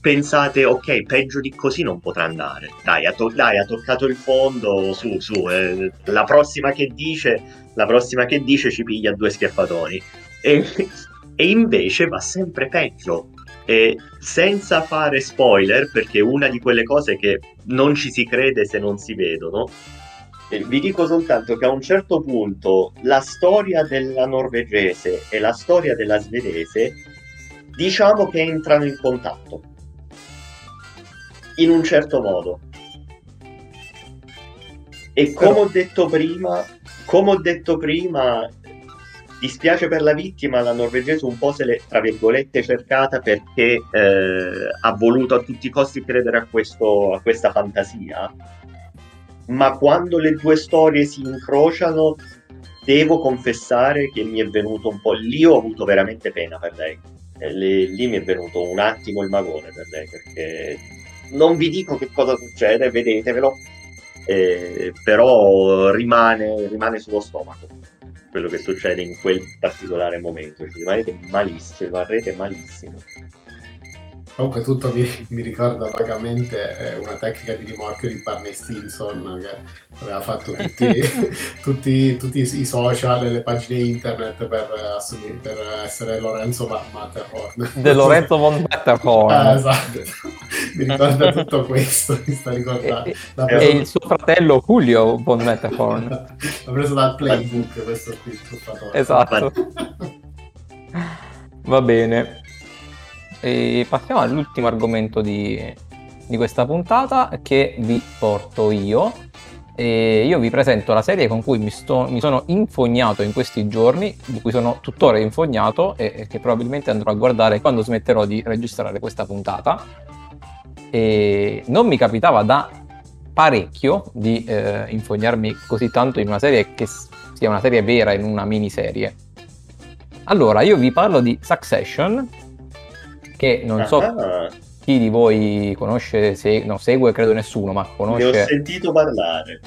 pensate, ok, peggio di così non potrà andare. Dai, ha, to- dai, ha toccato il fondo, su, su. eh, la prossima che dice, la prossima che dice ci piglia due schiaffatoni. E, e invece va sempre peggio. E senza fare spoiler, perché è una di quelle cose che non ci si crede se non si vedono, vi dico soltanto che a un certo punto la storia della norvegese e la storia della svedese diciamo che entrano in contatto. In un certo modo. E come ho detto prima come ho detto prima dispiace per la vittima la norvegese un po' se l'è tra virgolette cercata perché eh, ha voluto a tutti i costi credere a, questo, a questa fantasia. Ma quando le due storie si incrociano devo confessare che mi è venuto un po' lì ho avuto veramente pena per lei. Eh, le- lì mi è venuto un attimo il magone per lei perché non vi dico che cosa succede vedetevelo eh, però rimane, rimane sullo stomaco quello che succede in quel particolare momento. Ci rimanete malissimo rimarrete malissimo Comunque tutto mi, mi ricorda vagamente eh, una tecnica di rimorchio di Barney Stinson che aveva fatto tutti, tutti, tutti i social e le pagine internet per, eh, assumere- per essere Lorenzo Ma- Matterhorn. De Lorenzo von Matterhorn. Ah, esatto. mi ricorda tutto questo, mi sta ricordando. e, e il suo fratello Julio von Matterhorn. l'ha preso dal playbook questo qui, il truffatore. Esatto. Va bene. E passiamo all'ultimo argomento di, di questa puntata che vi porto io. E io vi presento la serie con cui mi, sto- mi sono infognato in questi giorni, di cui sono tuttora infognato e, e che probabilmente andrò a guardare quando smetterò di registrare questa puntata. E non mi capitava da parecchio di eh, infognarmi così tanto in una serie che sia una serie vera in una miniserie. Allora, io vi parlo di Succession, che non so Ah, chi di voi conosce, se, no, segue credo nessuno, ma ne ho conosce. sentito parlare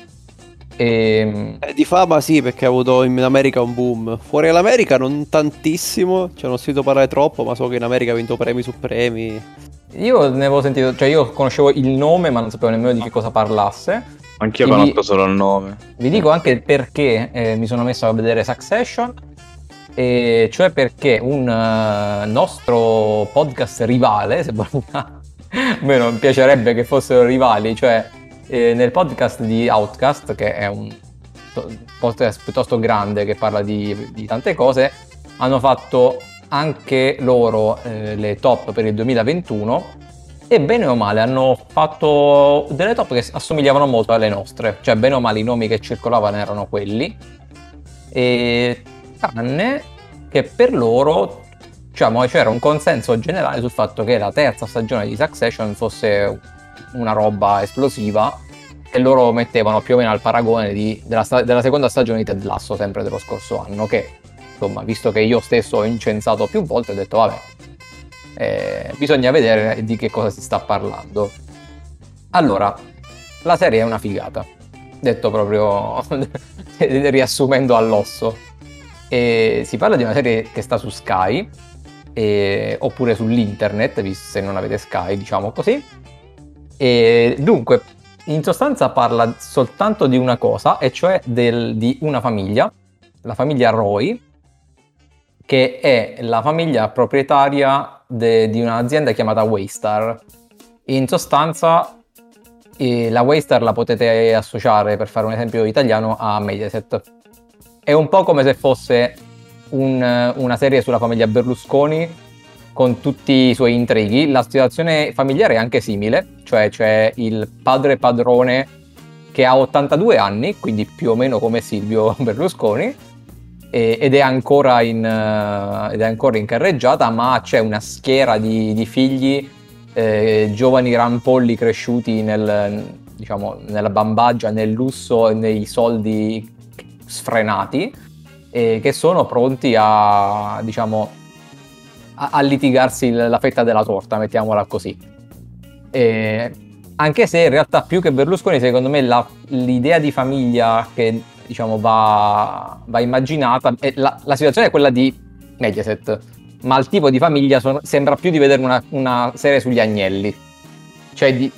ehm, Eh, di fama sì, perché ha avuto in America un boom. Fuori dall'America non tantissimo, cioè non ho sentito parlare troppo, ma so che in America ha vinto premi su premi. io ne avevo sentito, cioè io conoscevo il nome, ma non sapevo nemmeno di che cosa parlasse. Anch'io conosco solo il nome. Vi dico anche il perché eh, mi sono messo a vedere Succession, e cioè perché un eh, nostro podcast rivale, se a me non piacerebbe che fossero rivali, cioè eh, nel podcast di Outcast, che è un podcast piuttosto grande che parla di, di tante cose, hanno fatto anche loro eh, le top per il 2021 e bene o male hanno fatto delle top che assomigliavano molto alle nostre, cioè bene o male i nomi che circolavano erano quelli, e tranne che per loro diciamo, c'era un consenso generale sul fatto che la terza stagione di Succession fosse una roba esplosiva e loro mettevano più o meno al paragone di, della, della, seconda stagione di Ted Lasso, sempre dello scorso anno, che insomma, visto che io stesso ho incensato più volte, ho detto vabbè, eh, bisogna vedere di che cosa si sta parlando. Allora, la serie è una figata, detto proprio riassumendo all'osso. E si parla di una serie che sta su Sky, e, oppure sull'internet, se non avete Sky, diciamo così. E dunque, in sostanza parla soltanto di una cosa, e cioè del, di una famiglia, la famiglia Roy, che è la famiglia proprietaria de, di un'azienda chiamata Waystar. In sostanza, eh, la Waystar la potete associare, per fare un esempio italiano, a Mediaset. È un po' come se fosse un, una serie sulla famiglia Berlusconi con tutti i suoi intrighi. La situazione familiare è anche simile, cioè c'è il padre padrone che ha 82 anni, quindi più o meno come Silvio Berlusconi, ed è, in, uh, ed è ancora in carreggiata, ma c'è una schiera di, di figli, eh, giovani rampolli cresciuti nel, diciamo, nella bambagia, nel lusso e nei soldi sfrenati, eh, che sono pronti a, diciamo, a, a litigarsi la fetta della torta, mettiamola così. E anche se in realtà più che Berlusconi, secondo me la, l'idea di famiglia che diciamo, va, va immaginata. La, la, situazione è quella di Mediaset, ma il tipo di famiglia sono, sembra più di vedere una, una, serie sugli agnelli. Cioè di,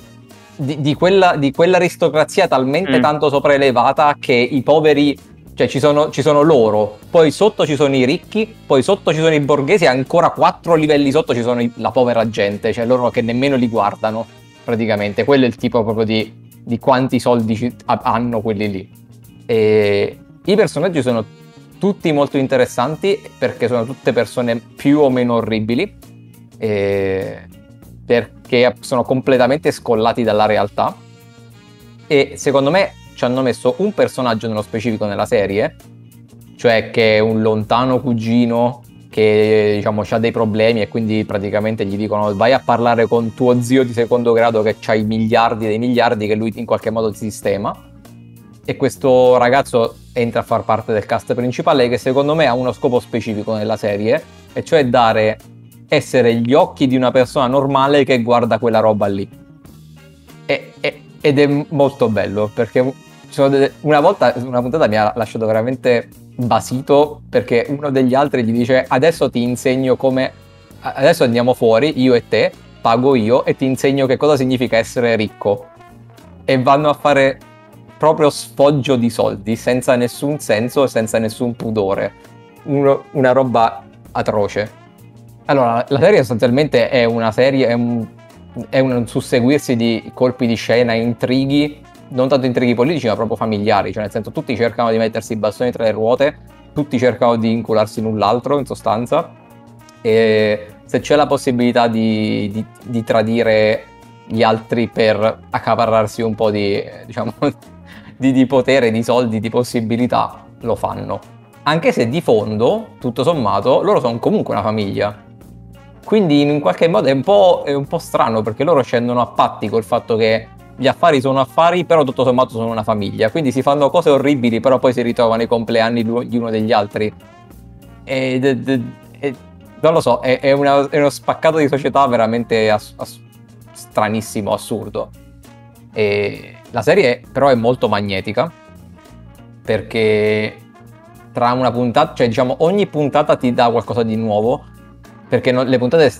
di, di, quella, di quell'aristocrazia talmente mm. tanto sopraelevata che i poveri cioè ci sono, ci sono, loro, poi sotto ci sono i ricchi, poi sotto ci sono i borghesi e ancora quattro livelli sotto ci sono i, la povera gente, cioè loro che nemmeno li guardano praticamente. Quello è il tipo proprio di, di quanti soldi ci, hanno quelli lì. E I personaggi sono tutti molto interessanti perché sono tutte persone più o meno orribili, perché sono completamente scollati dalla realtà e secondo me ci hanno messo un personaggio nello specifico nella serie, cioè che è un lontano cugino che diciamo ha dei problemi e quindi praticamente gli dicono vai a parlare con tuo zio di secondo grado che ha i miliardi dei miliardi che lui in qualche modo sistema. E questo ragazzo entra a far parte del cast principale che secondo me ha uno scopo specifico nella serie e cioè dare essere gli occhi di una persona normale che guarda quella roba lì. E, e, ed è molto bello perché delle, una volta una puntata mi ha lasciato veramente basito perché uno degli altri gli dice adesso ti insegno come adesso andiamo fuori io e te pago io e ti insegno che cosa significa essere ricco e vanno a fare proprio sfoggio di soldi, senza nessun senso, senza nessun pudore. Uno, una roba atroce. Allora, la serie sostanzialmente è una serie, è un, è un susseguirsi di colpi di scena, intrighi, non tanto intrighi politici, ma proprio familiari, cioè nel senso tutti cercano di mettersi i bastoni tra le ruote, tutti cercano di incularsi l'un l'altro, in sostanza, e se c'è la possibilità di, di, di tradire gli altri per accaparrarsi un po' di, diciamo, di, di potere, di soldi, di possibilità, lo fanno. Anche se di fondo, tutto sommato, loro sono comunque una famiglia. Quindi in qualche modo è un, è un po' strano perché loro scendono a patti col fatto che gli affari sono affari, però tutto sommato sono una famiglia. Quindi si fanno cose orribili, però poi si ritrovano i compleanni di uno degli altri. Ed, ed, ed, non lo so, è, è, una, è, uno spaccato di società veramente ass, ass, stranissimo, assurdo. E la serie però è molto magnetica perché tra una puntata, cioè diciamo ogni puntata ti dà qualcosa di nuovo perché no, le puntate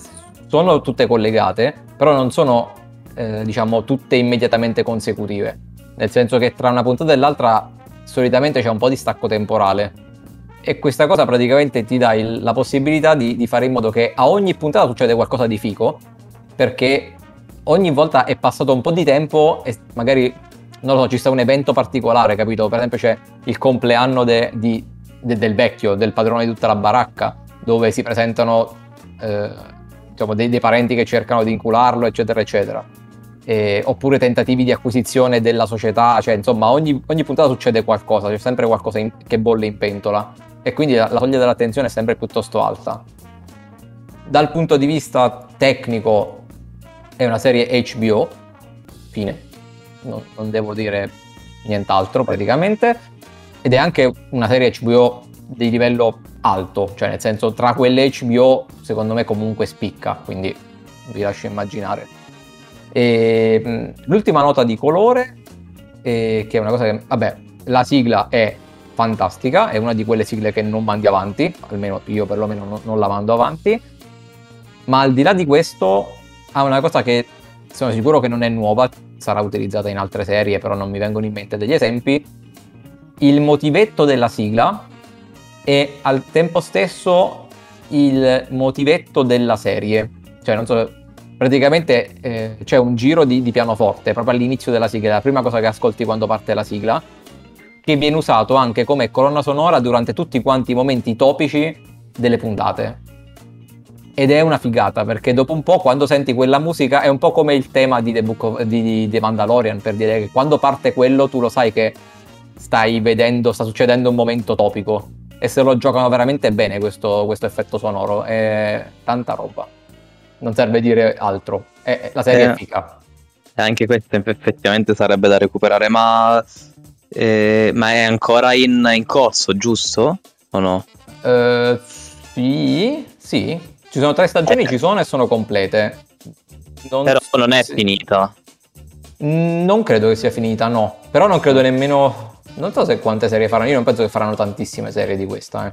sono tutte collegate, però non sono eh, diciamo tutte immediatamente consecutive. Nel senso che tra una puntata e l'altra solitamente c'è un po' di stacco temporale. E questa cosa praticamente ti dà il, la possibilità di, di fare in modo che a ogni puntata succede qualcosa di fico, perché ogni volta è passato un po' di tempo e magari, non lo so, ci sta un evento particolare, capito? Per esempio c'è il compleanno de, di, de, del vecchio, del padrone di tutta la baracca, dove si presentano, eh, diciamo, dei, dei parenti che cercano di incularlo, eccetera, eccetera. E, oppure tentativi di acquisizione della società, cioè insomma ogni, ogni puntata succede qualcosa, c'è sempre qualcosa in, che bolle in pentola. E quindi la, la soglia dell'attenzione è sempre piuttosto alta. Dal punto di vista tecnico è una serie HBO, fine, non, non devo dire nient'altro praticamente, ed è anche una serie HBO di livello alto, cioè nel senso tra quelle HBO secondo me comunque spicca, quindi vi lascio immaginare. E, l'ultima nota di colore, eh, che è una cosa che, vabbè, la sigla è fantastica, è una di quelle sigle che non mandi avanti, almeno io perlomeno non, non la mando avanti, ma al di là di questo ha una cosa che sono sicuro che non è nuova, sarà utilizzata in altre serie, però non mi vengono in mente degli esempi. Il motivetto della sigla e al tempo stesso il motivetto della serie. Cioè, non so, praticamente eh, c'è un giro di, di, pianoforte proprio all'inizio della sigla, la prima cosa che ascolti quando parte la sigla, che viene usato anche come colonna sonora durante tutti quanti i momenti topici delle puntate. Ed è una figata perché dopo un po', quando senti quella musica, è un po' come il tema di The, of, di, di Mandalorian, per dire che quando parte quello tu lo sai che stai vedendo, sta succedendo un momento topico e se lo giocano veramente bene questo, questo effetto sonoro, è tanta roba. Non serve dire altro, è, la serie Eh. è figa. E anche questo effettivamente sarebbe da recuperare, ma, eh, ma è ancora in, in corso, giusto? O no? Eh, sì, sì, ci sono tre stagioni, Eh. ci sono e sono complete. Non, Però non è sì. finita. Mm, Non credo che sia finita, no. Però non credo nemmeno. Non so se quante serie faranno. Io non penso che faranno tantissime serie di questa. eh.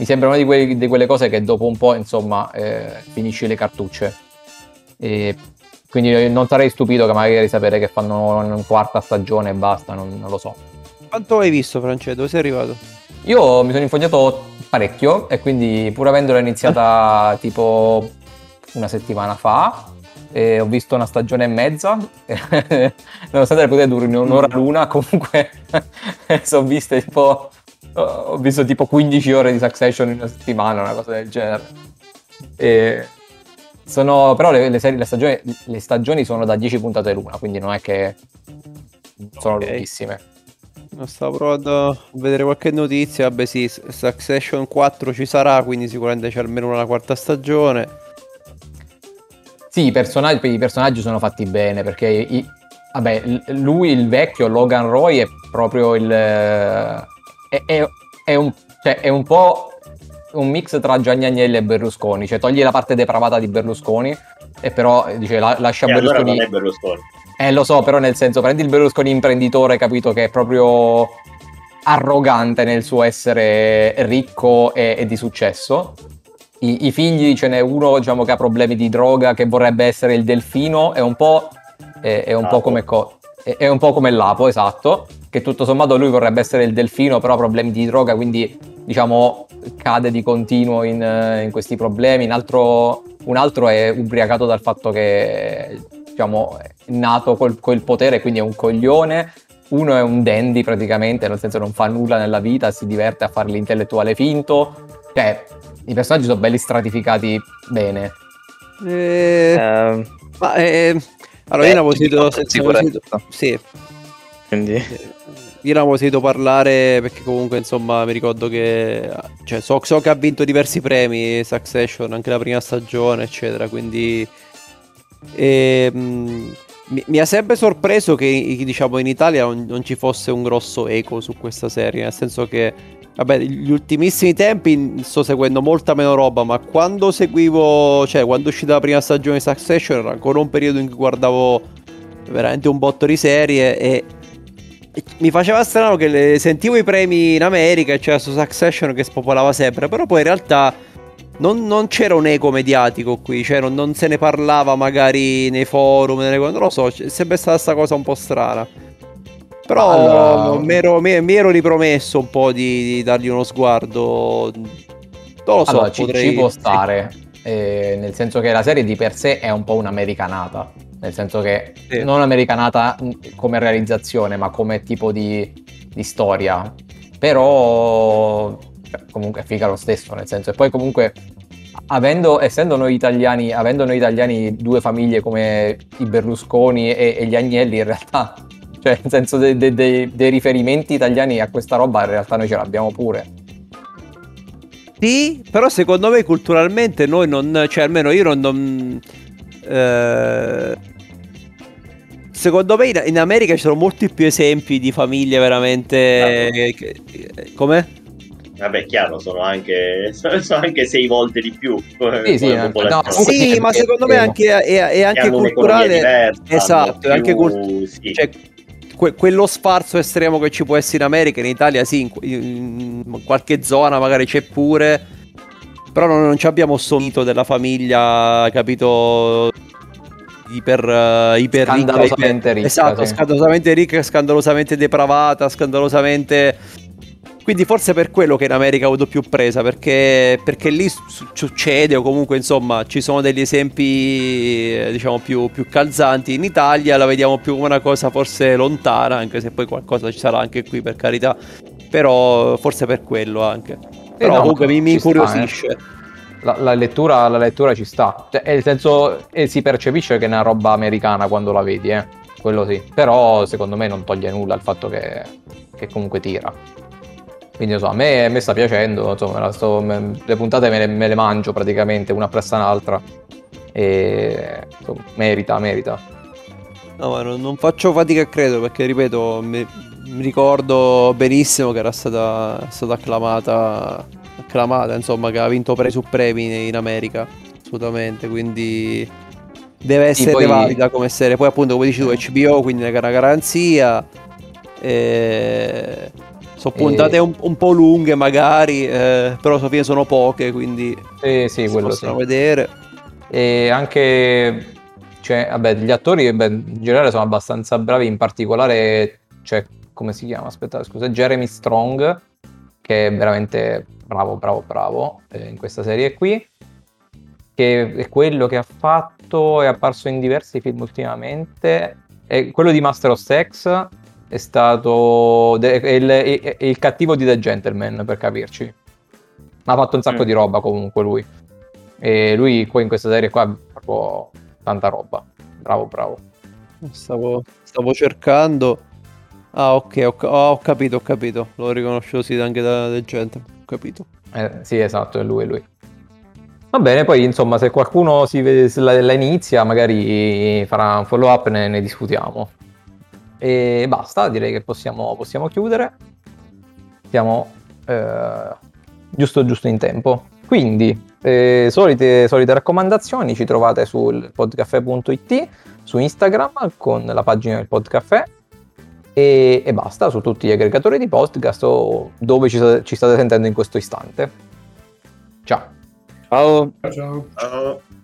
Mi sembra una di, quei- di quelle cose che dopo un po', insomma, eh, finisci le cartucce. E quindi non sarei stupito che magari sapere che fanno una quarta stagione e basta, non, non lo so. Quanto hai visto, Francesco? Dove sei arrivato? Io mi sono infognato parecchio e quindi pur avendola iniziata tipo una settimana fa, ho visto una stagione e mezza, nonostante le potete durare un'ora l'una, comunque sono viste tipo, ho visto tipo 15 ore di Succession in una settimana, una cosa del genere. E sono, però le, le serie- le stagioni, le stagioni sono da 10 puntate l'una, quindi non è che sono Ok. lunghissime. Stavo provando a vedere qualche notizia. Vabbè, sì, Succession 4 ci sarà, quindi sicuramente c'è almeno una quarta stagione. Sì, i personaggi, i personaggi sono fatti bene perché i- vabbè, lui, il vecchio Logan Roy, è proprio il. È, è- è un, cioè, è un po' un mix tra Gianni Agnelli e Berlusconi, cioè togli la parte depravata di Berlusconi e però eh, dice la- lascia E allora Berlusconi. è Berlusconi. Eh, lo so, però nel senso, prendi il Berlusconi imprenditore, capito, che è proprio arrogante nel suo essere ricco e, e di successo. I, I figli, ce n'è uno, diciamo, che ha problemi di droga, che vorrebbe essere il delfino, è un po', è, è un po' Lapo. come... co- è, è un po' come Lapo, esatto, che tutto sommato lui vorrebbe essere il delfino, però ha problemi di droga, quindi, diciamo, cade di continuo in, eh, in questi problemi. Un altro, un altro è ubriacato dal fatto che diciamo, è nato col, col potere, quindi è un coglione. Uno è un dandy praticamente, nel senso non fa nulla nella vita, si diverte a fare l'intellettuale finto. Cioè, i personaggi sono belli stratificati bene. Eh, Eh, ma eh, allora, eh, io ne avevo sentito, con se- se- sicurezza. sì, quindi io ne avevo sentito parlare perché comunque insomma mi ricordo che cioè, so, so che ha vinto diversi premi Succession, anche la prima stagione, eccetera. Quindi ehm, mi, mi ha sempre sorpreso che diciamo in Italia non, non ci fosse un grosso eco su questa serie, nel senso che vabbè, gli ultimissimi tempi sto seguendo molta meno roba, ma quando seguivo, cioè quando è uscita la prima stagione di Succession era ancora un periodo in cui guardavo veramente un botto di serie e mi faceva strano che le- sentivo i premi in America e c'era su Succession che spopolava sempre, però poi in realtà non, non c'era un eco mediatico qui, cioè non, non se ne parlava magari nei forum, nelle non lo so, c'è sempre stata questa cosa un po' strana. Però Allora- mi, ero, mi- mi ero ripromesso un po' di, di dargli uno sguardo. Non lo so, allora, ci, potrei... ci può stare, eh, nel senso che la serie di per sé è un po' un'americanata, nel senso che Sì. non americanata mh, come realizzazione, ma come tipo di, di storia. Però cioè, comunque è figa lo stesso, nel senso, e poi comunque avendo, essendo noi italiani, avendo noi italiani due famiglie come i Berlusconi e, e gli Agnelli, in realtà, cioè nel senso dei de, de, de riferimenti italiani a questa roba, in realtà noi ce l'abbiamo pure. Sì, però secondo me culturalmente noi non, cioè almeno io non... non eh, secondo me in, in, America ci sono molti più esempi di famiglie veramente... Claro. Come? Vabbè, chiaro, sono anche, sono anche sei volte di più. Sì, sì, no, sì ma secondo me anche, è, è anche culturale. Diversa, esatto, è anche cult- sì. cioè, que- quello sfarzo estremo che ci può essere in America, in Italia sì, in, in qualche zona magari c'è pure, però non, non abbiamo mito della famiglia, capito? Iper, uh, iper scandalosamente ricca, esatto, sì. scandalosamente ricca, scandalosamente depravata, scandalosamente quindi forse per quello che in America ha avuto più presa, perché, perché lì succede o comunque insomma ci sono degli esempi eh, diciamo più, più, calzanti. In Italia la vediamo più come una cosa forse lontana, anche se poi qualcosa ci sarà anche qui per carità, però forse per quello anche. Però no, comunque mi, mi incuriosisce. Sta, eh. La, la, lettura, la, lettura, ci sta, cioè, nel senso eh, si percepisce che è una roba americana quando la vedi, eh? quello sì, però secondo me non toglie nulla il fatto che, che comunque tira. Quindi so, a, me, a me sta piacendo, insomma, sto, me, le puntate me le, me le, mangio praticamente una presso l'altra e insomma, merita, merita. No, ma non, non, faccio fatica a credere perché, ripeto, mi, mi ricordo benissimo che era stata, stata acclamata, acclamata, insomma, che ha vinto premi su premi in America, assolutamente, quindi deve essere poi... valida come serie. Poi appunto, come dici tu, HBO, quindi è una garanzia. E sono puntate e... un, un, po' lunghe magari, eh, però alla fine sono poche, quindi sì, sì, si possono sì. vedere. E anche, cioè, vabbè, gli attori beh, in generale sono abbastanza bravi, in particolare, cioè, come si chiama? Aspetta, scusa, Jeremy Strong, che è veramente bravo, bravo, bravo eh, in questa serie qui, che è quello che ha fatto, è apparso in diversi film ultimamente, è quello di Master of Sex, è stato de- il, il, il, cattivo di The Gentleman, per capirci. Ha fatto un sacco mm. di roba comunque lui. E lui qua in questa serie qua ha proprio tanta roba. Bravo, bravo. Stavo, stavo cercando. Ah, ok, ho, oh, ho, capito, ho capito. L'ho riconosciuto sì anche da The Gentleman. Ho capito. Eh, sì, esatto, è lui, è lui. Va bene, poi insomma, se qualcuno si vede, se la, la inizia, magari farà un follow up e ne, ne discutiamo. E basta, direi che possiamo, possiamo chiudere. Siamo eh, giusto, giusto in tempo. Quindi, eh, solite, solite, raccomandazioni ci trovate sul podcaffè.it, su Instagram con la pagina del podcaffè e, e basta, su tutti gli aggregatori di podcast o dove ci, ci state sentendo in questo istante. Ciao. Ciao. Ciao. ciao.